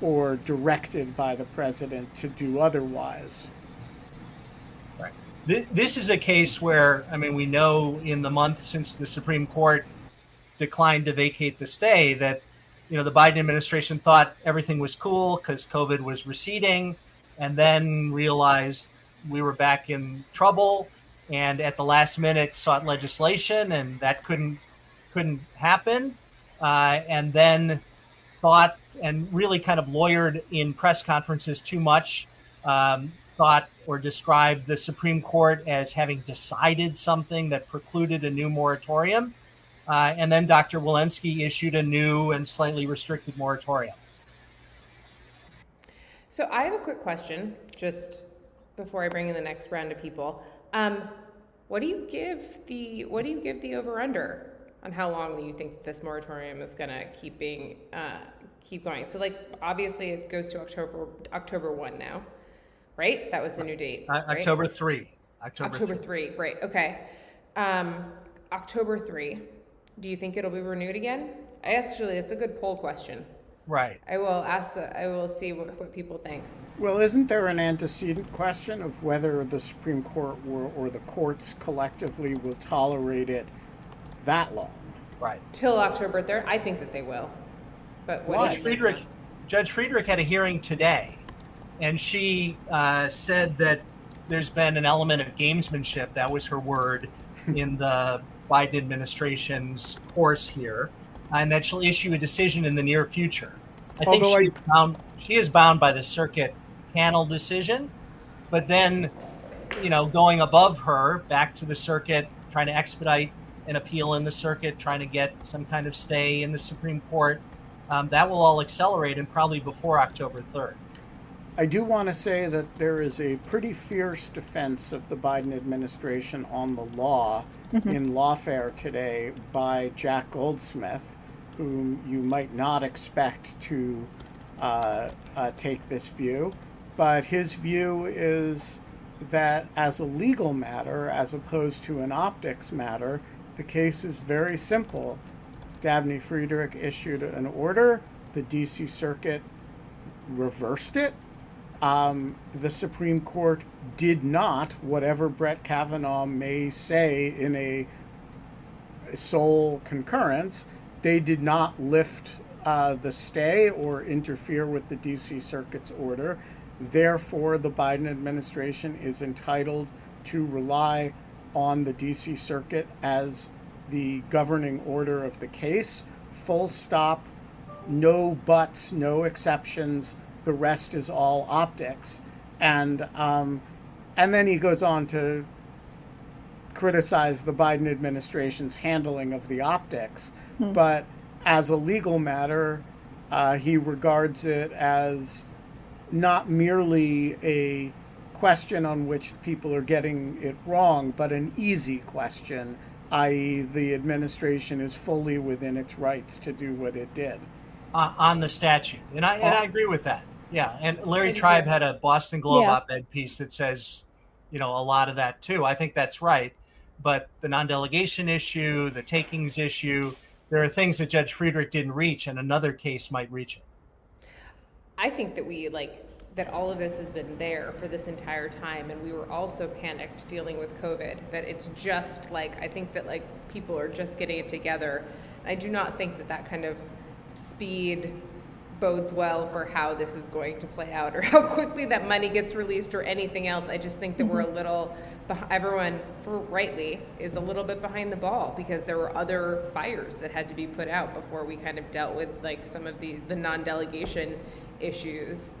or directed by the president to do otherwise. Right. This is a case where, I mean, we know in the month since the Supreme Court declined to vacate the stay that, you know, the Biden administration thought everything was cool because COVID was receding and then realized we were back in trouble and at the last minute sought legislation and that couldn't couldn't happen uh, and then thought and really kind of lawyered in press conferences too much, um, thought or described the Supreme Court as having decided something that precluded a new moratorium. Uh, and then Dr. Walensky issued a new and slightly restricted moratorium. So I have a quick question, just before I bring in the next round of people. Um, what do you give the what do you give the over under on how long do you think this moratorium is going to keep being uh, keep going? So like obviously it goes to October October one now, right? That was the new date. Uh, right? October three. October, October 3. 3. Right. Okay. Um, October 3. Do you think it'll be renewed again? Actually, it's a good poll question. Right. I will ask the. I will see what, what people think. Well, isn't there an antecedent question of whether the Supreme Court will, or the courts collectively will tolerate it that long? Right. Till October 3rd? I think that they will. But what Judge Friedrich, Judge Friedrich had a hearing today, and she uh, said that there's been an element of gamesmanship. That was her word in the Biden administration's course here, and that she'll issue a decision in the near future. I think she, I, is bound, she is bound by the circuit panel decision, but then, you know, going above her back to the circuit, trying to expedite an appeal in the circuit, trying to get some kind of stay in the Supreme Court, um, that will all accelerate and probably before October 3rd. I do want to say that there is a pretty fierce defense of the Biden administration on the law mm-hmm. in Lawfare today by Jack Goldsmith, whom you might not expect to uh, uh, take this view. But his view is that as a legal matter, as opposed to an optics matter, the case is very simple. Dabney Friedrich issued an order, the DC Circuit reversed it, um, the Supreme Court did not, whatever Brett Kavanaugh may say in a sole concurrence, they did not lift uh, the stay or interfere with the DC Circuit's order. Therefore, the Biden administration is entitled to rely on the DC Circuit as the governing order of the case. Full stop, no buts, no exceptions the rest is all optics. And um, and then he goes on to criticize the Biden administration's handling of the optics. Hmm. But as a legal matter, uh, he regards it as not merely a question on which people are getting it wrong, but an easy question, i.e., the administration is fully within its rights to do what it did. Uh, on the statute. And I, and I agree with that. Yeah, and Larry Tribe had a Boston Globe yeah. op-ed piece that says, you know, a lot of that too. I think that's right. But the non-delegation issue, the takings issue, there are things that Judge Friedrich didn't reach, and another case might reach it. I think that we like that all of this has been there for this entire time, and we were also panicked dealing with COVID. That it's just like I think that like people are just getting it together. I do not think that that kind of speed bodes well for how this is going to play out or how quickly that money gets released or anything else. I just think that we're a mm-hmm. little, everyone, for rightly, is a little bit behind the ball because there were other fires that had to be put out before we kind of dealt with like some of the, the non delegation issues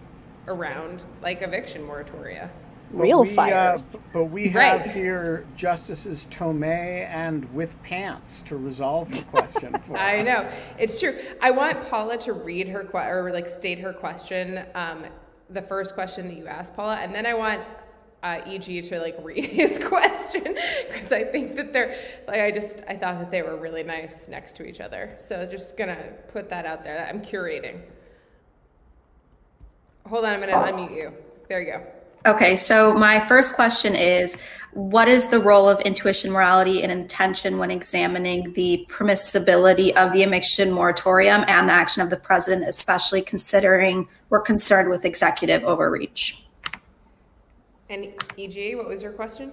around like eviction moratoria real we, uh, fires. Uh, but we have right. here Justices Tomei and with pants to resolve the question for I us. know it's true. I want Paula to read her que- or like state her question, um, the first question that you asked Paula, and then I want uh, EG to like read his question because I think that they're like I just I thought that they were really nice next to each other. So just gonna put that out there. That I'm curating. Hold on, I'm gonna unmute you. There you go. Okay, so my first question is What is the role of intuition, morality, and intention when examining the permissibility of the eviction moratorium and the action of the president, especially considering we're concerned with executive overreach? And EG, what was your question?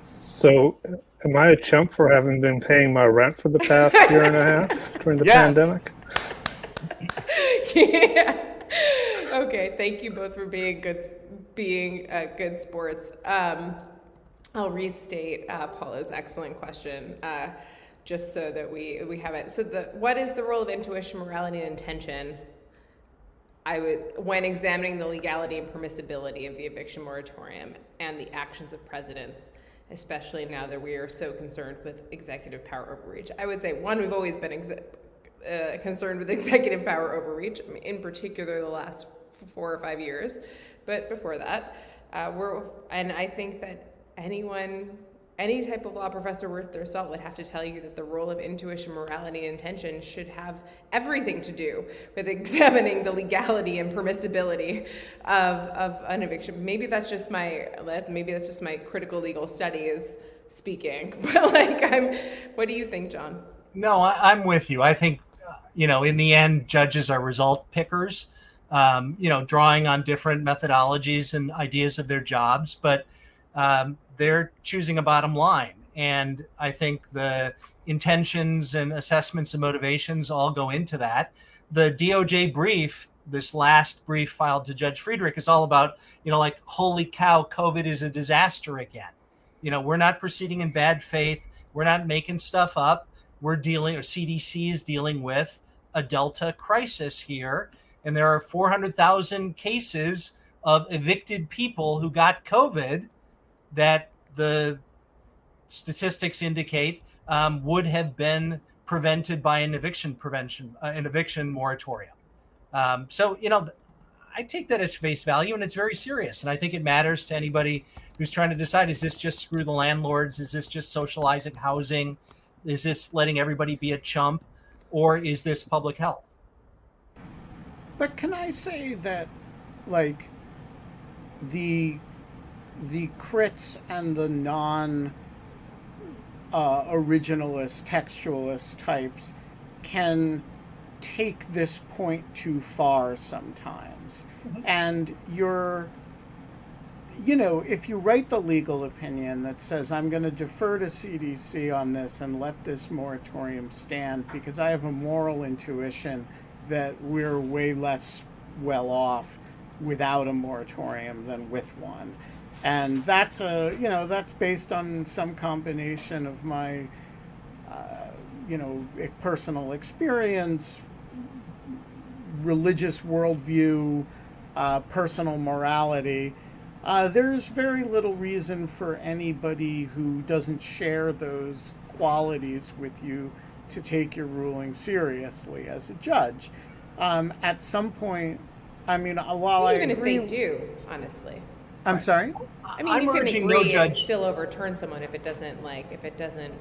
So, am I a chump for having been paying my rent for the past year and a half during the yes. pandemic? yeah okay, thank you both for being good, being uh, good sports. Um, I'll restate uh, Paula's excellent question, uh, just so that we we have it. So, the what is the role of intuition, morality, and intention? I would, when examining the legality and permissibility of the eviction moratorium and the actions of presidents, especially now that we are so concerned with executive power overreach. I would say one, we've always been uh, concerned with executive power overreach, in particular the last four or five years, but before that, uh, we're and I think that anyone any type of law professor worth their salt would have to tell you that the role of intuition, morality, and intention should have everything to do with examining the legality and permissibility of, of an eviction. Maybe that's just my maybe that's just my critical legal studies speaking. But like, I'm. What do you think, John? No, I, am with you. I think you know, in the end, judges are result pickers. Um, you know, drawing on different methodologies and ideas of their jobs, but um, they're choosing a bottom line. And I think the intentions and assessments and motivations all go into that. The DOJ brief, this last brief filed to Judge Friedrich, is all about, you know, like, holy cow, COVID is a disaster again. You know, we're not proceeding in bad faith. We're not making stuff up. We're dealing, or CDC is dealing with a Delta crisis here. And there are 400,000 cases of evicted people who got COVID that the statistics indicate um, would have been prevented by an eviction prevention, uh, an eviction moratorium. Um, so, you know, I take that at face value and it's very serious. And I think it matters to anybody who's trying to decide is this just screw the landlords? Is this just socializing housing? Is this letting everybody be a chump? Or is this public health? But can I say that, like, the the crits and the non uh, originalist, textualist types can take this point too far sometimes. Mm-hmm. And you're, you know, if you write the legal opinion that says, I'm going to defer to CDC on this and let this moratorium stand because I have a moral intuition that we're way less well off without a moratorium than with one. And that's a you know that's based on some combination of my uh, you know personal experience religious worldview uh, personal morality uh, there's very little reason for anybody who doesn't share those qualities with you to take your ruling seriously as a judge um, at some point i mean while even I agree, if they do honestly I'm right. sorry. I mean, I'm you can agree no and still overturn someone if it doesn't like if it doesn't.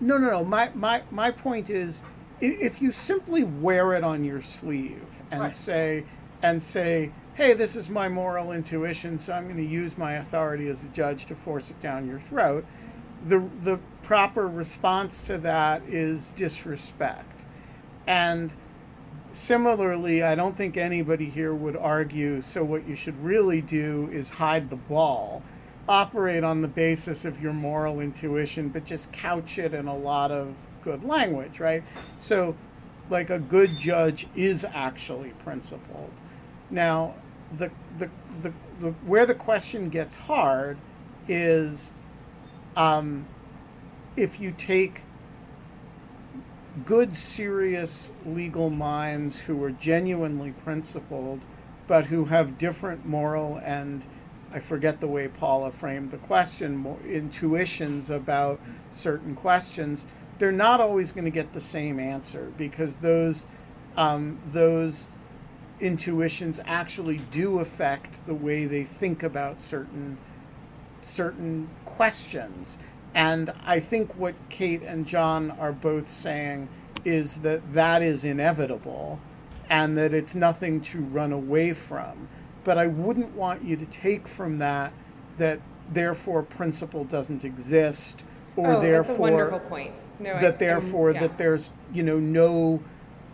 No, no, no. My my my point is, if you simply wear it on your sleeve and right. say and say, "Hey, this is my moral intuition, so I'm going to use my authority as a judge to force it down your throat," the the proper response to that is disrespect, and Similarly, I don't think anybody here would argue so what you should really do is hide the ball. Operate on the basis of your moral intuition, but just couch it in a lot of good language, right? So, like a good judge is actually principled. Now, the, the, the, the where the question gets hard is um, if you take good, serious legal minds who are genuinely principled, but who have different moral and I forget the way Paula framed the question, intuitions about certain questions, they're not always going to get the same answer because those um, those intuitions actually do affect the way they think about certain certain questions. And I think what Kate and John are both saying is that that is inevitable and that it's nothing to run away from. But I wouldn't want you to take from that that therefore principle doesn't exist or oh, therefore that's a wonderful point. No, that I, therefore yeah. that there's you know no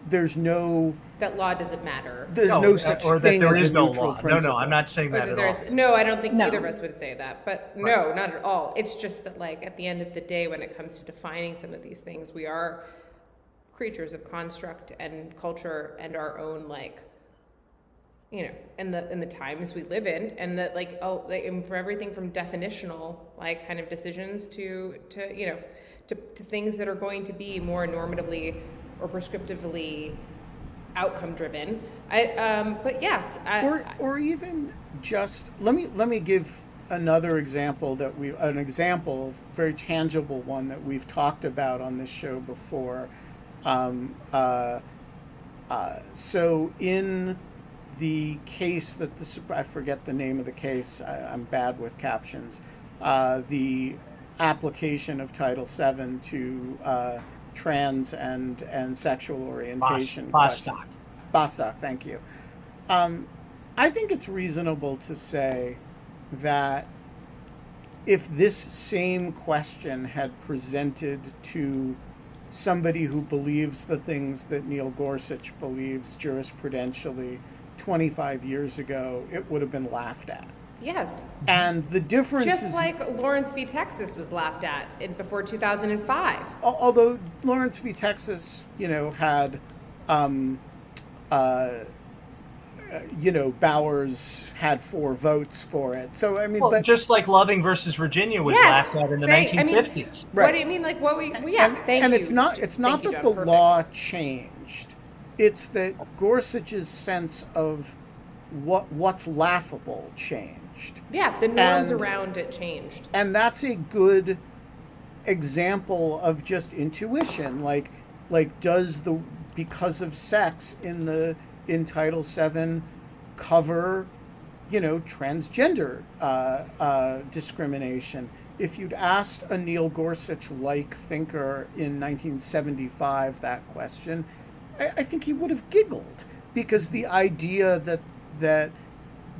there's no that law doesn't matter. There's no, no such or thing that there as is a no neutral law. principle. No, no, I'm not saying that at all. No, I don't think no. either of us would say that. But right. no, not at all. It's just that, like, at the end of the day, when it comes to defining some of these things, we are creatures of construct and culture and our own, like, you know, in the in the times we live in, and that like oh, like, and for everything from definitional like kind of decisions to to you know to, to things that are going to be more normatively or prescriptively outcome driven. I, um, but yes, I, or or even just let me let me give another example that we an example, very tangible one that we've talked about on this show before. Um, uh, uh, so in the case that the I forget the name of the case. I, am bad with captions. Uh, the application of Title VII to uh, trans and and sexual orientation. Bostock. Bostock. Thank you. Um, I think it's reasonable to say that if this same question had presented to somebody who believes the things that Neil Gorsuch believes jurisprudentially 25 years ago, it would have been laughed at. Yes. And the difference just is, like Lawrence v. Texas was laughed at in, before 2005. Although Lawrence v. Texas, you know, had um, uh, uh, you know, Bowers had four votes for it. So I mean, well, but just like Loving versus Virginia was yes, laughed at in the they, 1950s. I mean, right. What do you mean? Like what we? Well, yeah, and, thank and you. it's not. It's not thank that you, the Perfect. law changed. It's that Gorsuch's sense of what what's laughable changed. Yeah, the norms And- around it changed. and that's a good example of just intuition like like does the because of sex in the in title 7 cover you know transgender uh, uh, discrimination if you'd asked a neil gorsuch like thinker in 1975 that question I, I think he would have giggled because the idea that that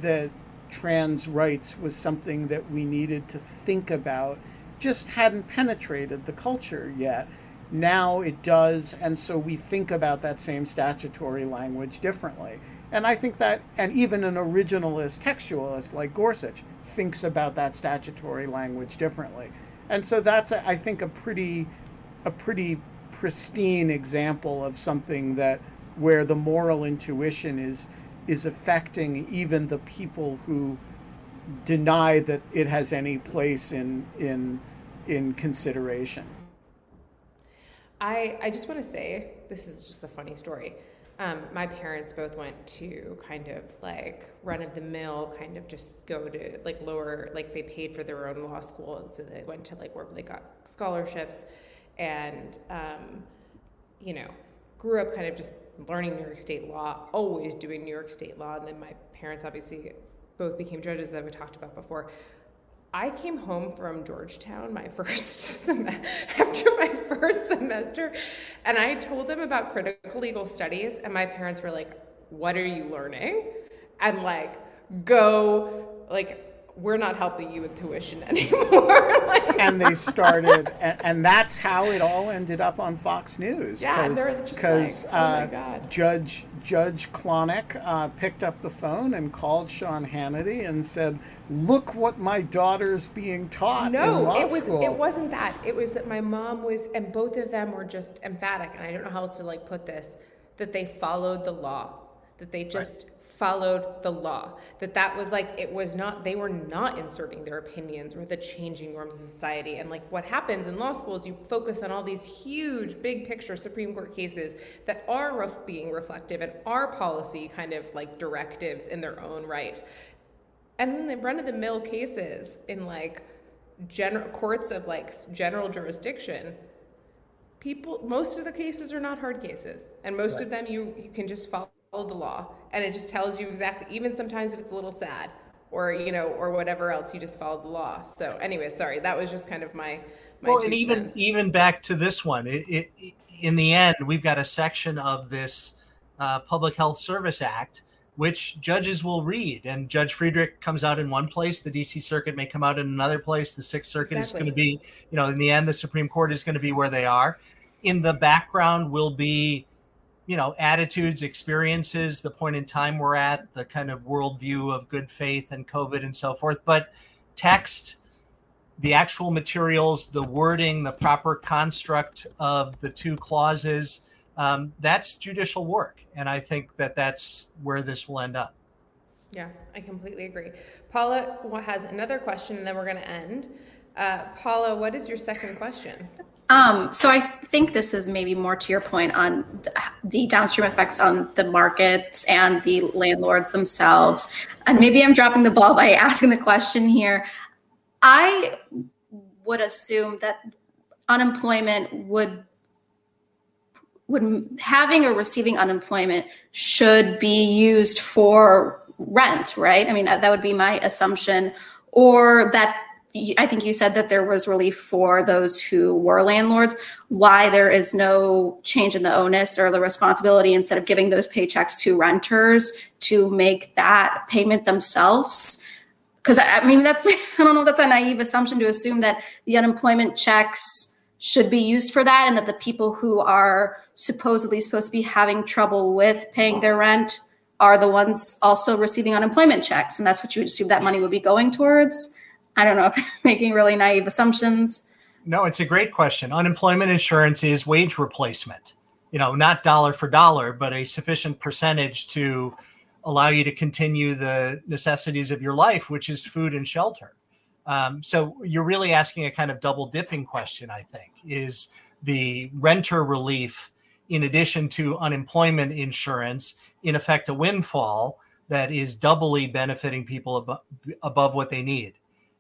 that trans rights was something that we needed to think about just hadn't penetrated the culture yet. Now it does, and so we think about that same statutory language differently. And I think that, and even an originalist textualist like Gorsuch thinks about that statutory language differently. And so that's, I think, a pretty, a pretty pristine example of something that where the moral intuition is is affecting even the people who deny that it has any place in in in consideration. I, I just want to say this is just a funny story. Um, my parents both went to kind of like run of the mill, kind of just go to like lower, like they paid for their own law school, and so they went to like where they got scholarships, and um, you know, grew up kind of just learning New York State law, always doing New York State law, and then my parents obviously both became judges that we talked about before. I came home from Georgetown my first sem- after my first semester, and I told them about critical legal studies, and my parents were like, "What are you learning?" And like, go like. We're not helping you with tuition anymore. like, and they started, and, and that's how it all ended up on Fox News. Yeah, they're just like, oh my uh, God. Judge Judge Klonick uh, picked up the phone and called Sean Hannity and said, "Look what my daughter's being taught in No, it was school." it wasn't that. It was that my mom was and both of them were just emphatic and I don't know how else to like put this that they followed the law. That they just followed the law. That that was like it was not they were not inserting their opinions or the changing norms of society and like what happens in law school is you focus on all these huge big picture Supreme Court cases that are ref- being reflective and are policy kind of like directives in their own right. And then the run of the mill cases in like general courts of like general jurisdiction, people most of the cases are not hard cases, and most of them you you can just follow the law, and it just tells you exactly. Even sometimes if it's a little sad, or you know, or whatever else, you just follow the law. So anyway, sorry, that was just kind of my my well, and even cents. even back to this one, it, it, in the end, we've got a section of this uh, Public Health Service Act which judges will read, and Judge Friedrich comes out in one place, the D.C. Circuit may come out in another place, the Sixth Circuit is going to be, you know, in the end, the Supreme Court is going to be where they are. In the background will be, you know, attitudes, experiences, the point in time we're at, the kind of worldview of good faith and COVID and so forth. But text, the actual materials, the wording, the proper construct of the two clauses, um, that's judicial work. And I think that that's where this will end up. Yeah, I completely agree. Paula has another question, and then we're going to end. Uh, Paula, what is your second question? Um, so I think this is maybe more to your point on the downstream effects on the markets and the landlords themselves. And maybe I'm dropping the ball by asking the question here. I would assume that unemployment would would having or receiving unemployment should be used for rent, right? I mean, that would be my assumption. Or that I think you said that there was relief for those who were landlords. Why there is no change in the onus or the responsibility instead of giving those paychecks to renters to make that payment themselves? Because I mean, that's I don't know. That's a naive assumption to assume that the unemployment checks should be used for that, and that the people who are supposedly supposed to be having trouble with paying their rent are the ones also receiving unemployment checks, and that's what you would assume that money would be going towards. I don't know if I'm making really naive assumptions. No, it's a great question. Unemployment insurance is wage replacement. You know, not dollar for dollar, but a sufficient percentage to allow you to continue the necessities of your life, which is food and shelter. Um, so you're really asking a kind of double dipping question, I think, is the renter relief in addition to unemployment insurance, in effect, a windfall that is doubly benefiting people above, above what they need.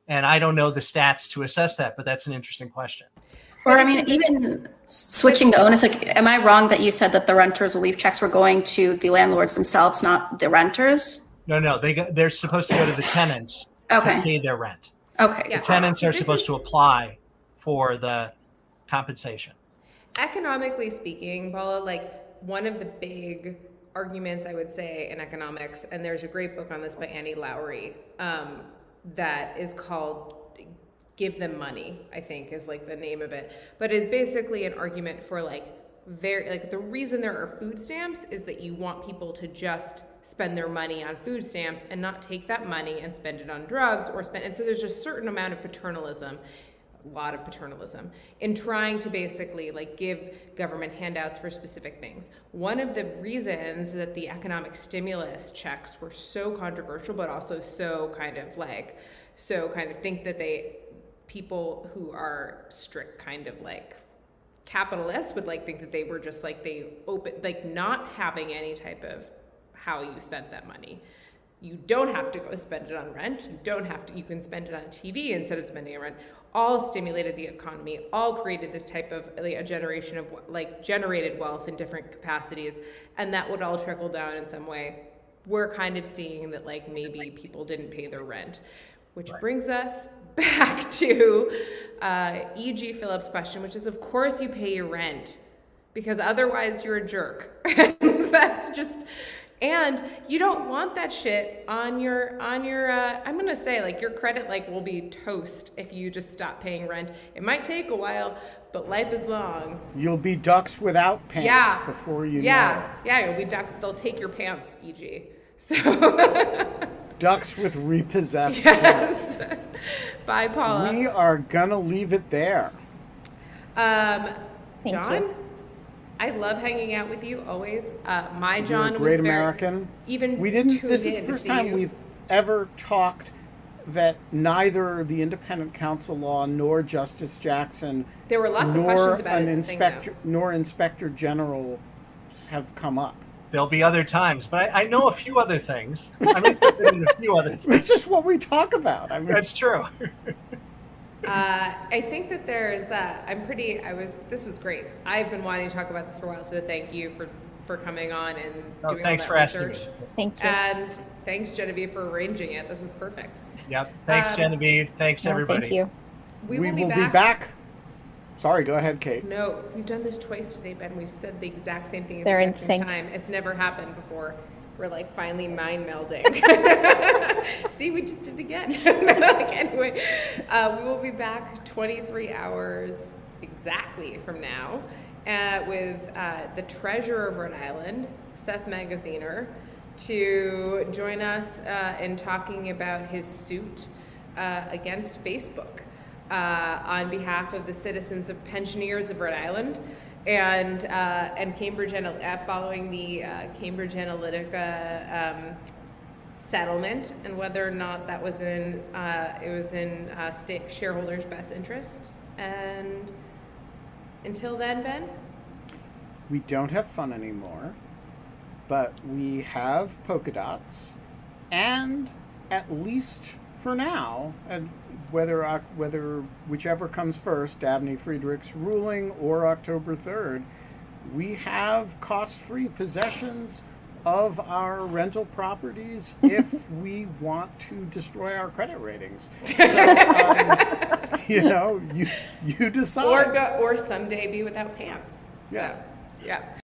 And I don't know the stats to assess that, but that's an interesting question. Or I mean, even switching the onus, like, am I wrong that you said that the renters relief checks were going to the landlords themselves, not the renters? No, no, they go, they're supposed to go to the tenants okay. to pay their rent. Okay. The tenants are supposed is... to apply for the compensation. Economically speaking, Paula, like one of the big arguments I would say in economics, and there's a great book on this by Annie Lowrey, um, that is called give them money i think is like the name of it. But is basically an argument for like very like the reason there are food stamps is that you want people to just spend their money on food stamps and not take that money and spend it on drugs or spend and so there's a certain amount of paternalism lot of paternalism in trying to basically like give government handouts for specific things. One of the reasons that the economic stimulus checks were so controversial but also so kind of like so kind of think that they people who are strict kind of like capitalists would like think that they were just like they open like not having any type of how you spent that money. You don't have to go spend it on rent. You don't have to you can spend it on tv instead of spending it on rent all stimulated the economy all created this type of like a generation of like generated wealth in different capacities and that would all trickle down in some way we're kind of seeing that like maybe people didn't pay their rent which brings us back to uh, E.G. Phillips' question, which is of course you pay your rent because otherwise you're a jerk. that's just and you don't want that shit on your on your uh, i'm gonna say like your credit like will be toast if you just stop paying rent. It might take a while but life is long. You'll be ducks without pants yeah. before you yeah. know yeah you'll be ducks. They'll take your pants eg so ducks with repossessed yes. Bye, Paula. We are gonna leave it there. Um, John, I love hanging out with you always. Uh, my You're John a great was American. even we didn't. This is the first time you. we've ever talked that neither the Independent Counsel Law nor Justice Jackson there were lots nor of questions about an it inspector nor Inspector General have come up. There'll be other times, but I, I know a few other things. I'm interested in a few other things. It's just what we talk about. I mean, that's true. Uh, I think that there's. Uh, I'm pretty. I was. This was great. I've been wanting to talk about this for a while. So thank you for for coming on and oh, doing thanks all that for research. Asking me. Thank you. And thanks Genevieve for arranging it. This was perfect. Yep. Thanks um, Genevieve. Thanks no, everybody. Thank you. We, we will, be, will back. be back. Sorry, go ahead, Kate. No, we've done this twice today, Ben. We've said the exact same thing at They're the in exact sync. time. It's never happened before. We're like finally mind melding. See, we just did it again. like, anyway, uh, we will be back 23 hours exactly from now uh, with uh, the treasurer of Rhode Island, Seth Magaziner, to join us uh, in talking about his suit uh, against Facebook uh, on behalf of the citizens of pensioners of Rhode Island and uh, and Cambridge uh, following the uh, Cambridge Analytica um, settlement and whether or not that was in uh, it was in uh, shareholders' best interests and until then, Ben? We don't have fun anymore, but we have polka dots, and at least for now, and whether whether whichever comes first, Dabney Friedrich's ruling or October third, we have cost-free possessions of our rental properties if we want to destroy our credit ratings. So, um, you know, you you decide. Or go, or someday be without pants. Yeah. So, yeah.